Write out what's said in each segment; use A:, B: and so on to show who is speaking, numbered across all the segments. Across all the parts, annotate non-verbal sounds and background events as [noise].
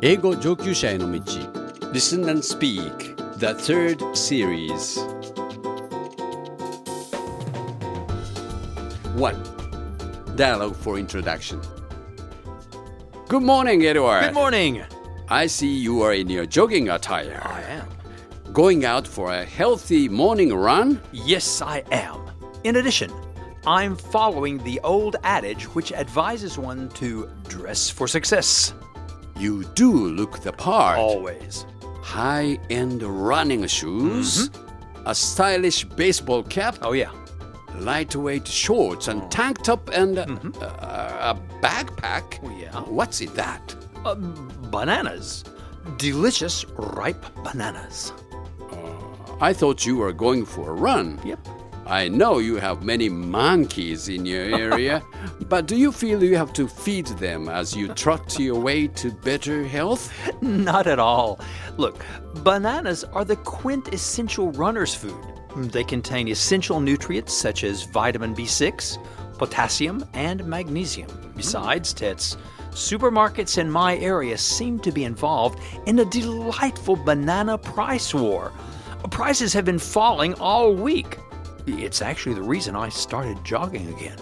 A: 英語上級者への道
B: Listen and Speak, the third series. 1. Dialogue for introduction. Good morning, Edward.
C: Good morning.
B: I see you are in your jogging attire.
C: I am.
B: Going out for a healthy morning run?
C: Yes, I am. In addition, I'm following the old adage which advises one to dress for success.
B: You do look the part.
C: Always.
B: High end running shoes, a stylish baseball cap,
C: Oh, yeah.
B: lightweight shorts and tank top, and uh, a backpack.
C: Oh, yeah.
B: What's it that?
C: Uh, bananas. Delicious, ripe bananas.
B: I thought you were going for a run.
C: Yep.
B: I know you have many monkeys in your area, but do you feel you have to feed them as you trot your way to better health?
C: Not at all. Look, bananas are the quintessential runner's food. They contain essential nutrients such as vitamin B6, potassium, and magnesium. Besides, Tets, supermarkets in my area seem to be involved in a delightful banana price war. Prices have been falling all week. It's actually the reason I started jogging again.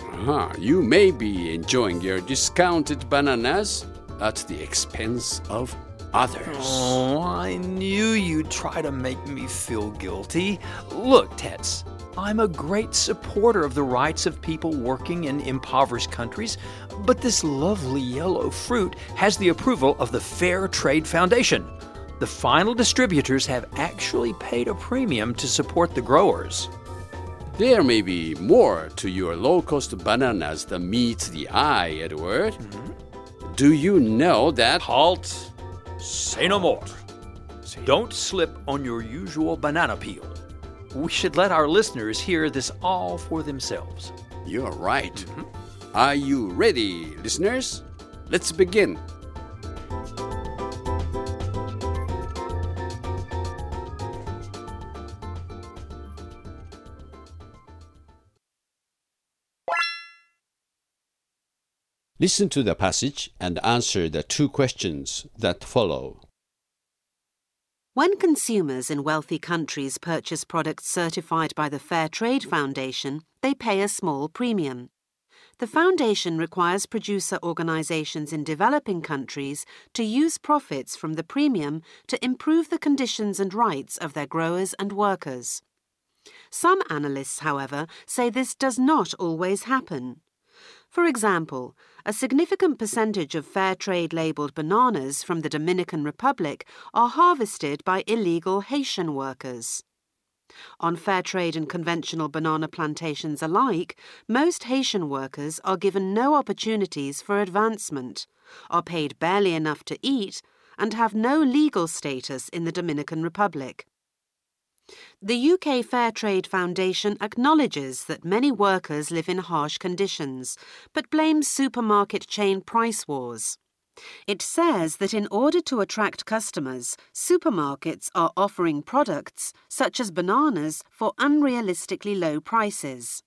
B: Huh, you may be enjoying your discounted bananas at the expense of others.
C: Oh, I knew you'd try to make me feel guilty. Look, Tets, I'm a great supporter of the rights of people working in impoverished countries, but this lovely yellow fruit has the approval of the Fair Trade Foundation. The final distributors have actually paid a premium to support the growers.
B: There may be more to your low cost bananas than meets the eye, Edward. Mm-hmm. Do you know that?
C: Halt! Say no more. Don't slip on your usual banana peel. We should let our listeners hear this all for themselves.
B: You're right. Mm-hmm. Are you ready, listeners? Let's begin. Listen to the passage and answer the two questions that follow.
D: When consumers in wealthy countries purchase products certified by the Fair Trade Foundation, they pay a small premium. The foundation requires producer organizations in developing countries to use profits from the premium to improve the conditions and rights of their growers and workers. Some analysts, however, say this does not always happen. For example, a significant percentage of fair trade labeled bananas from the Dominican Republic are harvested by illegal Haitian workers. On fair trade and conventional banana plantations alike, most Haitian workers are given no opportunities for advancement, are paid barely enough to eat, and have no legal status in the Dominican Republic. The UK Fair Trade Foundation acknowledges that many workers live in harsh conditions, but blames supermarket chain price wars. It says that in order to attract customers, supermarkets are offering products, such as bananas, for unrealistically low prices.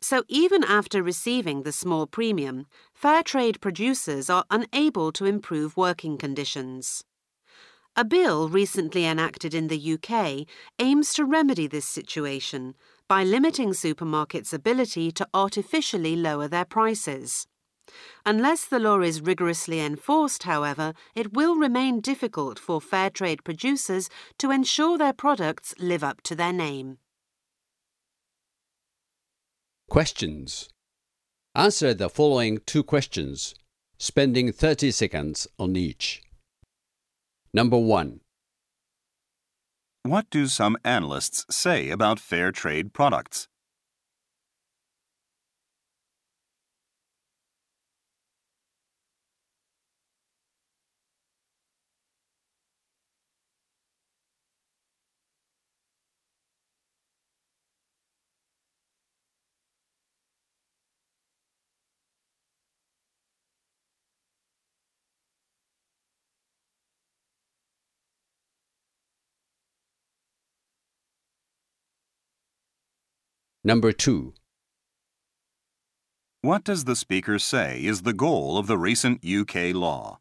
D: So even after receiving the small premium, fair trade producers are unable to improve working conditions. A bill recently enacted in the UK aims to remedy this situation by limiting supermarkets' ability to artificially lower their prices. Unless the law is rigorously enforced, however, it will remain difficult for fair trade producers to ensure their products live up to their name.
B: Questions. Answer the following two questions, spending 30 seconds on each. Number one.
E: What do some analysts say about fair trade products?
B: Number two.
E: What does the speaker say is the goal of the recent UK law?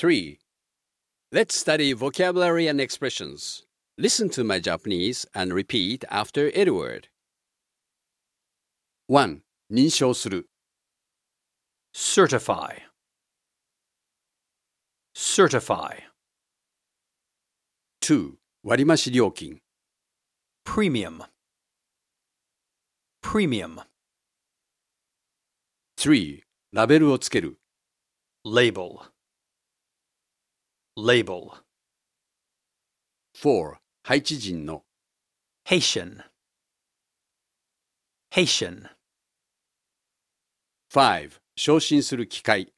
B: 3. Let's study vocabulary and expressions. Listen to my Japanese and repeat after Edward. 1. 認証する
C: certify, certify,
B: 2. 割増料金
C: premium, premium,
B: 3. ラベルをつける
C: label, label,
B: 4. 配置人の
C: Haitian, Haitian,
B: 5. 昇進する機会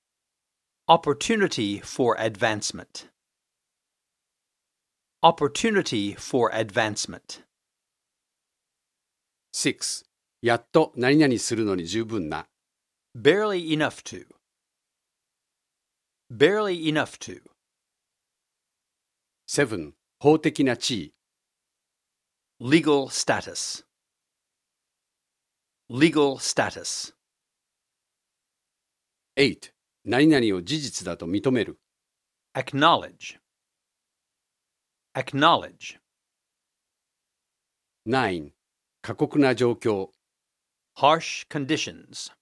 C: opportunity for advancement, opportunity for advancement,
B: 6. やっと何々するのに十分な
C: barely enough to, barely enough to,
B: 7. 法的な地位
C: legal status, legal status,
B: 8. 何々を事実だと認める
C: acknowledge, acknowledge,
B: 9. 過酷な状況
C: harsh conditions,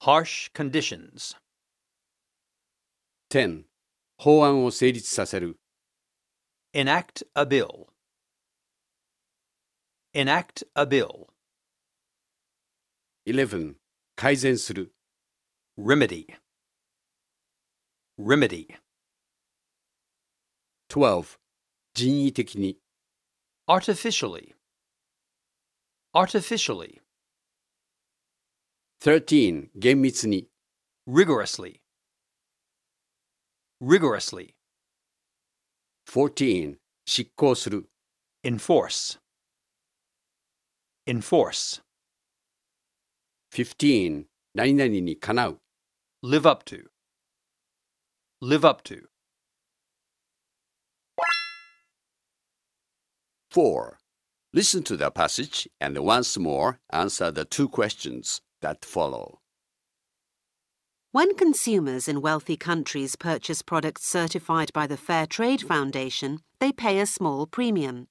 C: harsh conditions,
B: 10. 法案を成立させる
C: enact a bill, enact a bill,
B: 11. 改善する
C: remedy, remedy,
B: 12. 人為的に
C: artificially, artificially,
B: 13. 厳密に
C: rigorously, rigorously,
B: 14. 執行する
C: enforce, enforce,
B: 15. 何々にかなう
C: live up to, live up to,
B: 4. Listen to the passage and once more answer the two questions that follow.
D: When consumers in wealthy countries purchase products certified by the Fair Trade Foundation, they pay a small premium.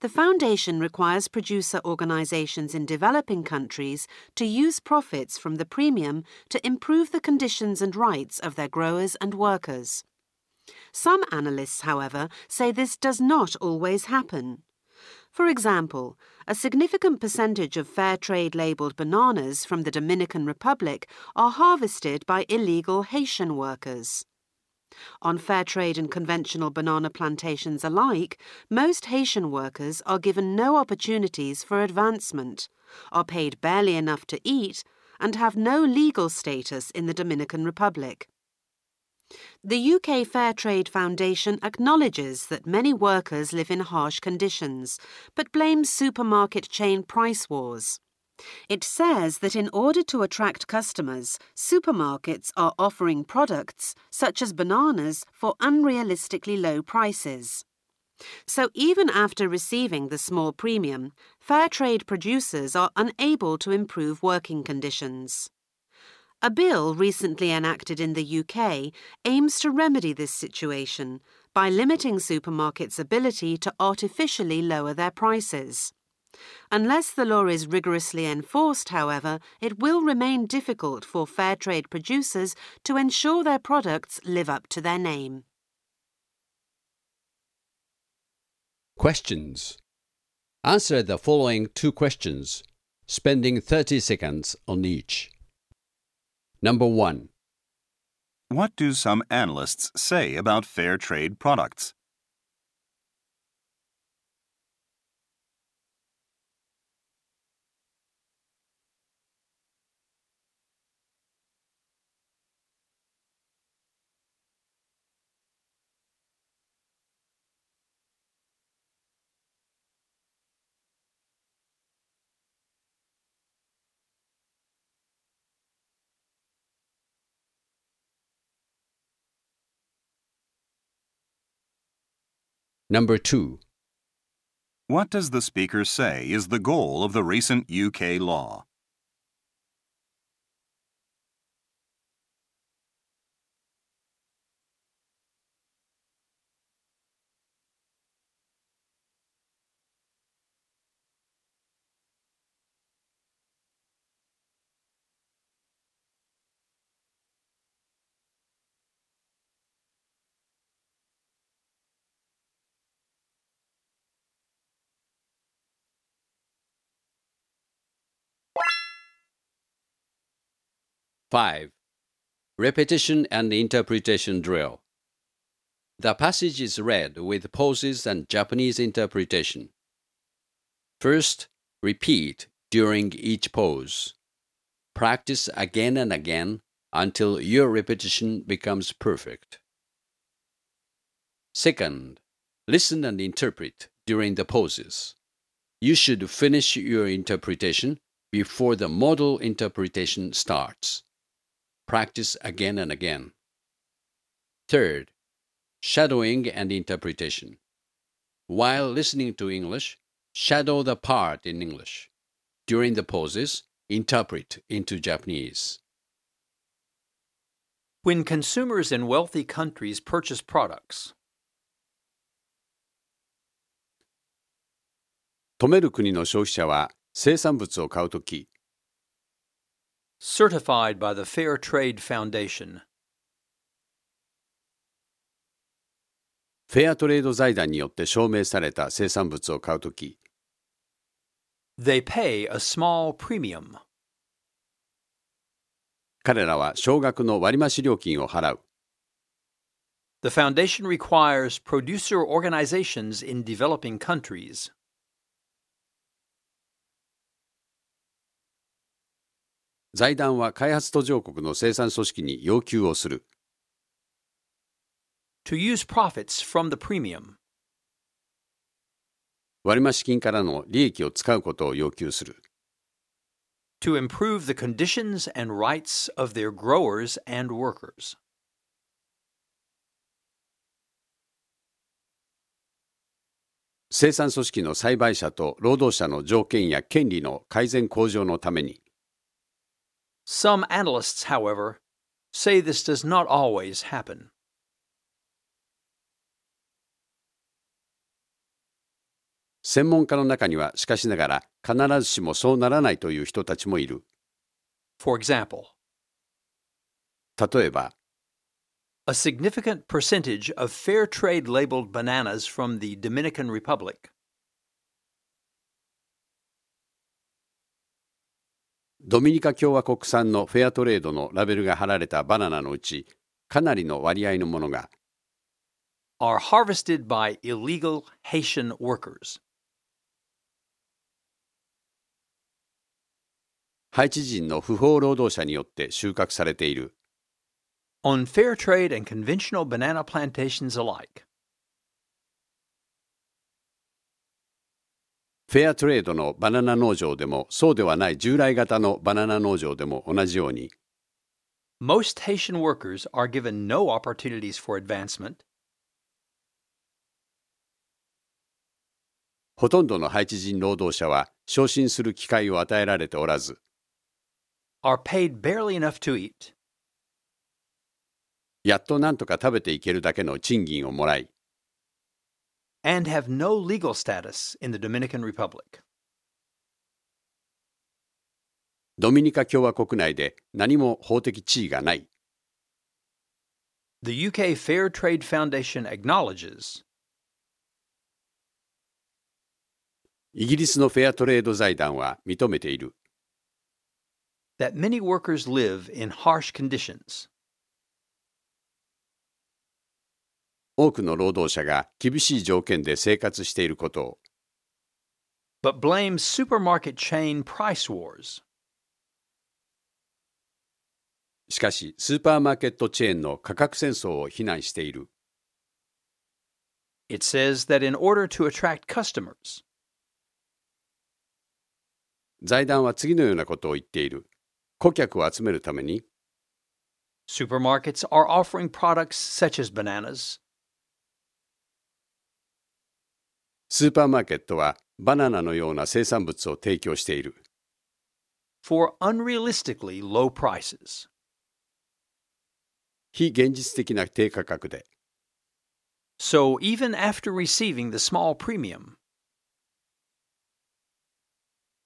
D: The foundation requires producer organizations in developing countries to use profits from the premium to improve the conditions and rights of their growers and workers. Some analysts, however, say this does not always happen. For example, a significant percentage of fair trade labeled bananas from the Dominican Republic are harvested by illegal Haitian workers. On fair trade and conventional banana plantations alike, most Haitian workers are given no opportunities for advancement, are paid barely enough to eat, and have no legal status in the Dominican Republic. The UK Fair Trade Foundation acknowledges that many workers live in harsh conditions, but blames supermarket chain price wars. It says that in order to attract customers, supermarkets are offering products, such as bananas, for unrealistically low prices. So even after receiving the small premium, fair trade producers are unable to improve working conditions. A bill recently enacted in the UK aims to remedy this situation by limiting supermarkets' ability to artificially lower their prices. Unless the law is rigorously enforced, however, it will remain difficult for fair trade producers to ensure their products live up to their name.
B: Questions. Answer the following two questions, spending 30 seconds on each. Number 1.
E: What do some analysts say about fair trade products?
B: Number 2.
E: What does the speaker say is the goal of the recent UK law?
B: 5. Repetition and interpretation drill. The passage is read with pauses and Japanese interpretation. First, repeat during each pause. Practice again and again until your repetition becomes perfect. Second, listen and interpret during the pauses. You should finish your interpretation before the model interpretation starts. Practice again and again. Third, shadowing and interpretation. While listening to English, shadow the part in English. During the pauses, interpret into Japanese.
C: When consumers in wealthy countries purchase products,
B: 止める国の消費者は生産物を買うとき、
C: certified by the Fair Trade Foundation,
B: フェアトレード財団によって証明された生産物を買うとき、
C: they pay a small premium.
B: 彼らは少額の割増料金を払う。
C: The foundation requires producer organizations in developing countries
B: 財団は開発途上国の生産組織に要求をする。
C: to use profits from the premium
B: 割増金からの利益を使うことを要求する。
C: to improve the conditions and rights of their growers and workers.
B: 生産組織の栽培者と労働者の条件や権利の改善向上のために、
C: Some analysts, however, say this does not always happen.
B: 専門家の中にはしかしながら必ずしもそうならないという人たちもいる。
C: For example,
B: 例えば、
C: a significant percentage of fair trade labeled bananas from the Dominican Republic
B: ドミニカ共和国産のフェアトレードのラベルが貼られたバナナのうち、かなりの割合のものが
C: are harvested by illegal Haitian workers.
B: ハイチ人の不法労働者によって収穫されている。
C: on fair trade and conventional banana plantations alike.
B: フェアトレードのバナナ農場でもそうではない従来型のバナナ農場でも同じように。
C: Most Haitian workers are given no opportunities for advancement,
B: ほとんどのハイチ人労働者は昇進する機会を与えられておらず。
C: Are paid barely enough to eat,
B: やっとなんとか食べていけるだけの賃金をもらい
C: and have no legal status in the Dominican Republic.
B: ドミニカ共和国内で何も法的地位がない
C: The UK Fair Trade Foundation acknowledges
B: イギリスのフェアトレード財団は認めている
C: that many workers live in harsh conditions,
B: 多くの労働者が厳しい条件で生活していることを
C: but blames supermarket chain price wars.
B: しかしスーパーマーケットチェーンの価格戦争を非難している
C: It says that in order to attract customers,
B: 財団は次のようなことを言っている顧客を集めるために
C: supermarkets are offering products such as bananas,
B: スーパーマーケットはバナナのような生産物を提供している
C: for unrealistically low prices.
B: 非現実的な低価格で
C: So even after receiving the small premium,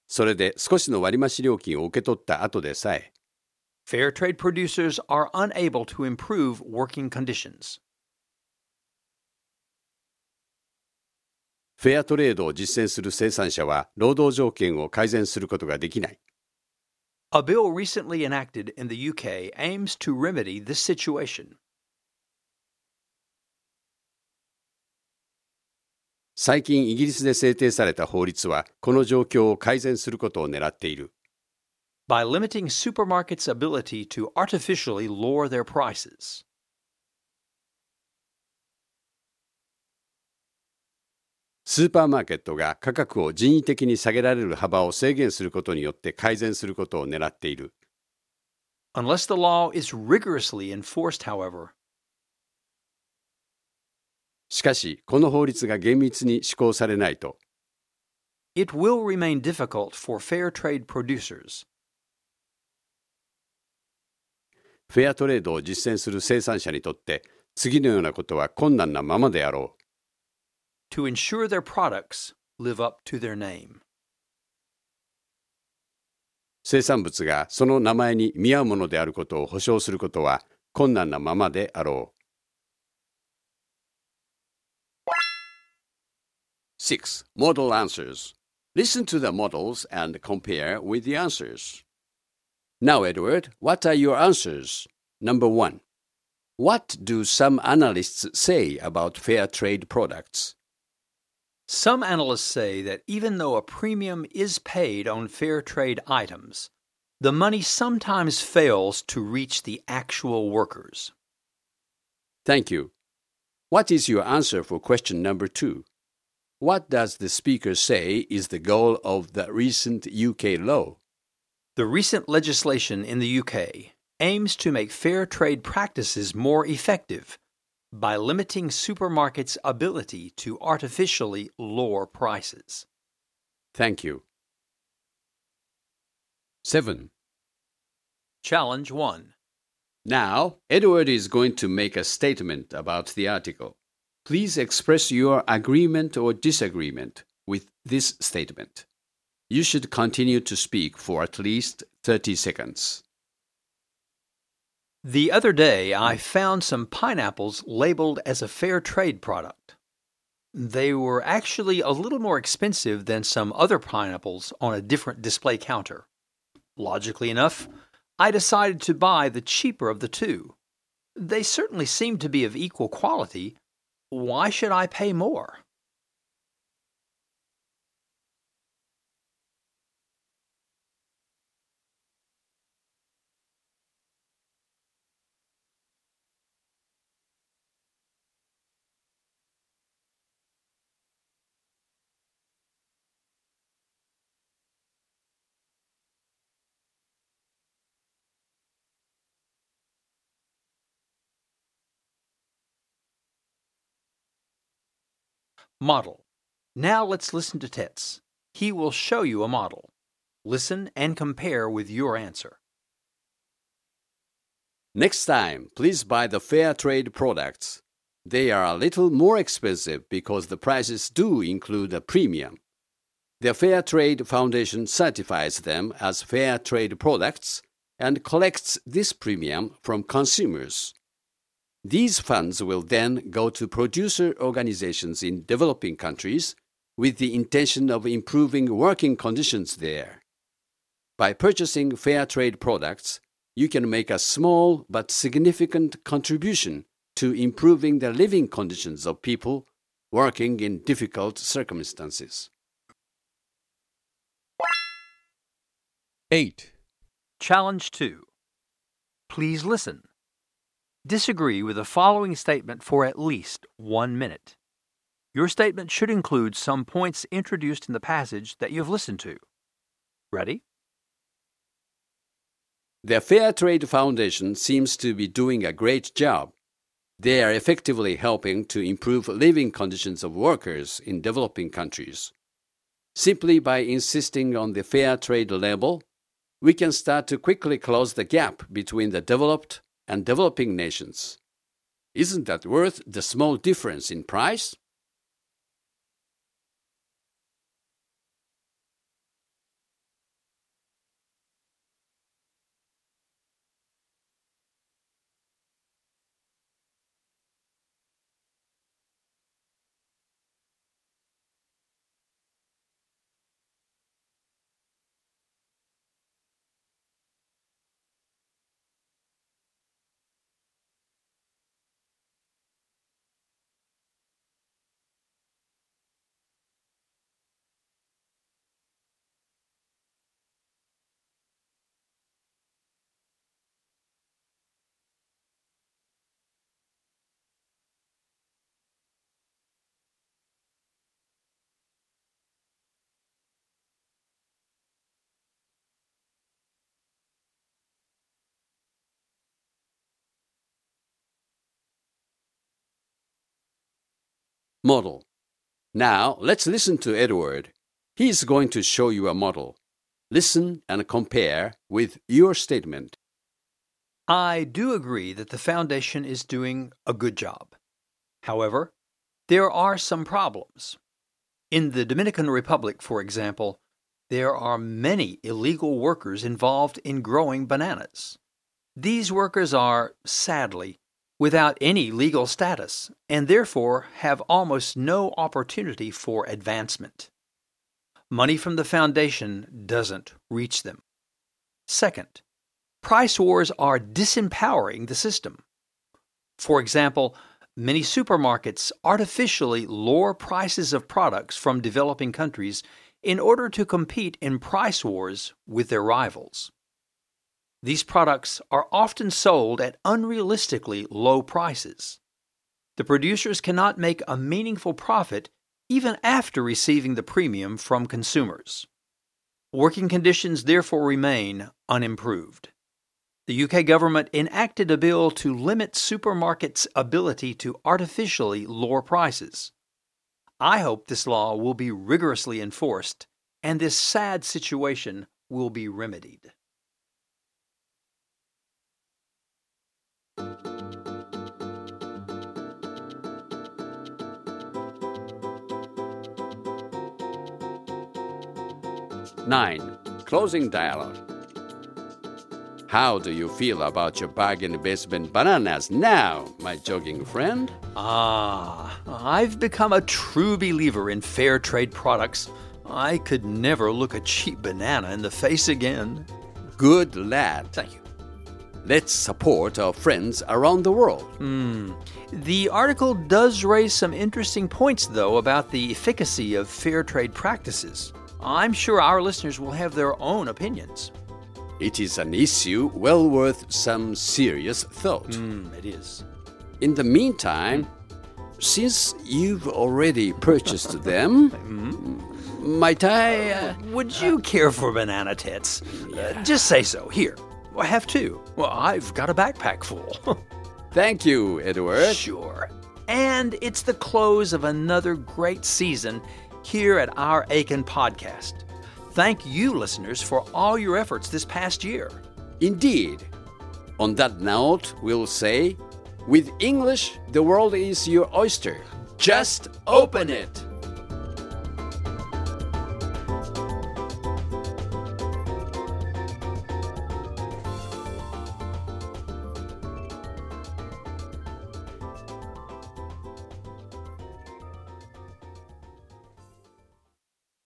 B: それで少しの割増料金を受け取った後でさえ
C: fair trade producers are unable to improve working conditions.
B: フェアトレードを実践する生産者は労働条件を改善することができない
C: A bill recently enacted in the UK aims to remedy this situation.
B: 最近イギリスで制定された法律はこの状況を改善することを狙っている。
C: by limiting supermarkets' ability to artificially lower their prices.
B: スーパーマーケットが価格を人為的に下げられる幅を制限することによって改善することを狙っている。
C: Unless the law is rigorously enforced, however,
B: しかし、この法律が厳密に施行されないと、
C: it will remain difficult for fair trade producers
B: フェアトレードを実践する生産者にとって、次のようなことは困難なままであろう。
C: to ensure their products live up to their name.
B: 生産物がその名前に見合うものであることを保証することは困難なままであろう。6. Model answers. Listen to the models and compare with the answers. Now, Edward, what are your answers? Number 1. What do some analysts say about fair trade products?
C: Some analysts say that even though a premium is paid on fair trade items, the money sometimes fails to reach the actual workers.
B: Thank you. What is your answer for question number 2? What does the speaker say is the goal of the recent UK law?
C: The recent legislation in the UK aims to make fair trade practices more effective by limiting supermarkets' ability to artificially lower prices.
B: Thank you. 7.
C: Challenge 1.
B: Now, Edward is going to make a statement about the article. Please express your agreement or disagreement with this statement. You should continue to speak for at least 30 seconds.
C: The other day, I hmm. found some pineapples labeled as a fair trade product. They were actually a little more expensive than some other pineapples on a different display counter. Logically enough, I decided to buy the cheaper of the two. They certainly seemed to be of equal quality. Why should I pay more? Model. Now let's listen to Tets. He will show you a model. Listen and compare with your answer.
B: Next time, please buy the fair trade products. They are a little more expensive because the prices do include a premium. The Fair Trade Foundation certifies them as fair trade products and collects this premium from consumers. These funds will then go to producer organizations in developing countries with the intention of improving working conditions there. By purchasing fair trade products, you can make a small but significant contribution to improving the living conditions of people working in difficult circumstances. 8.
C: Challenge 2. Please listen. Disagree with the following statement for at least one minute. Your statement should include some points introduced in the passage that you've listened to. Ready?
B: The Fair Trade Foundation seems to be doing a great job. They are effectively helping to improve living conditions of workers in developing countries. Simply by insisting on the fair trade label, we can start to quickly close the gap between the developed and developing nations. Isn't that worth the small difference in price? Model. Now, let's listen to Edward. He is going to show you a model. Listen and compare with your statement.
C: I do agree that the Foundation is doing a good job. However, there are some problems. In the Dominican Republic, for example, there are many illegal workers involved in growing bananas. These workers are, sadly, without any legal status and therefore have almost no opportunity for advancement. Money from the foundation doesn't reach them. Second, price wars are disempowering the system. For example, many supermarkets artificially lower prices of products from developing countries in order to compete in price wars with their rivals. These products are often sold at unrealistically low prices. The producers cannot make a meaningful profit even after receiving the premium from consumers. Working conditions therefore remain unimproved. The UK government enacted a bill to limit supermarkets' ability to artificially lower prices. I hope this law will be rigorously enforced and this sad situation will be remedied.
B: Nine. Closing dialogue. How do you feel about your bargain basement bananas now, my jogging friend?
C: Ah, I've become a true believer in fair trade products. I could never look a cheap banana in the face again.
B: Good lad.
C: Thank you.
B: Let's support our friends around the world.
C: Hmm. The article does raise some interesting points, though, about the efficacy of fair trade practices. I'm sure our listeners will have their own opinions.
B: It is an issue well worth some serious thought.
C: Hmm, it is.
B: In the meantime, since you've already purchased [laughs] them, might I? Uh,
C: Would you care for banana Tets? Uh, just say so. Here, I have two. Well, I've got a backpack full. [laughs]
B: thank you, Edward.
C: Sure. And it's the close of another great season here at our Eiken podcast. Thank you, listeners, for all your efforts this past year.
B: Indeed. On that note, we'll say, with English, the world is your oyster. Just open it.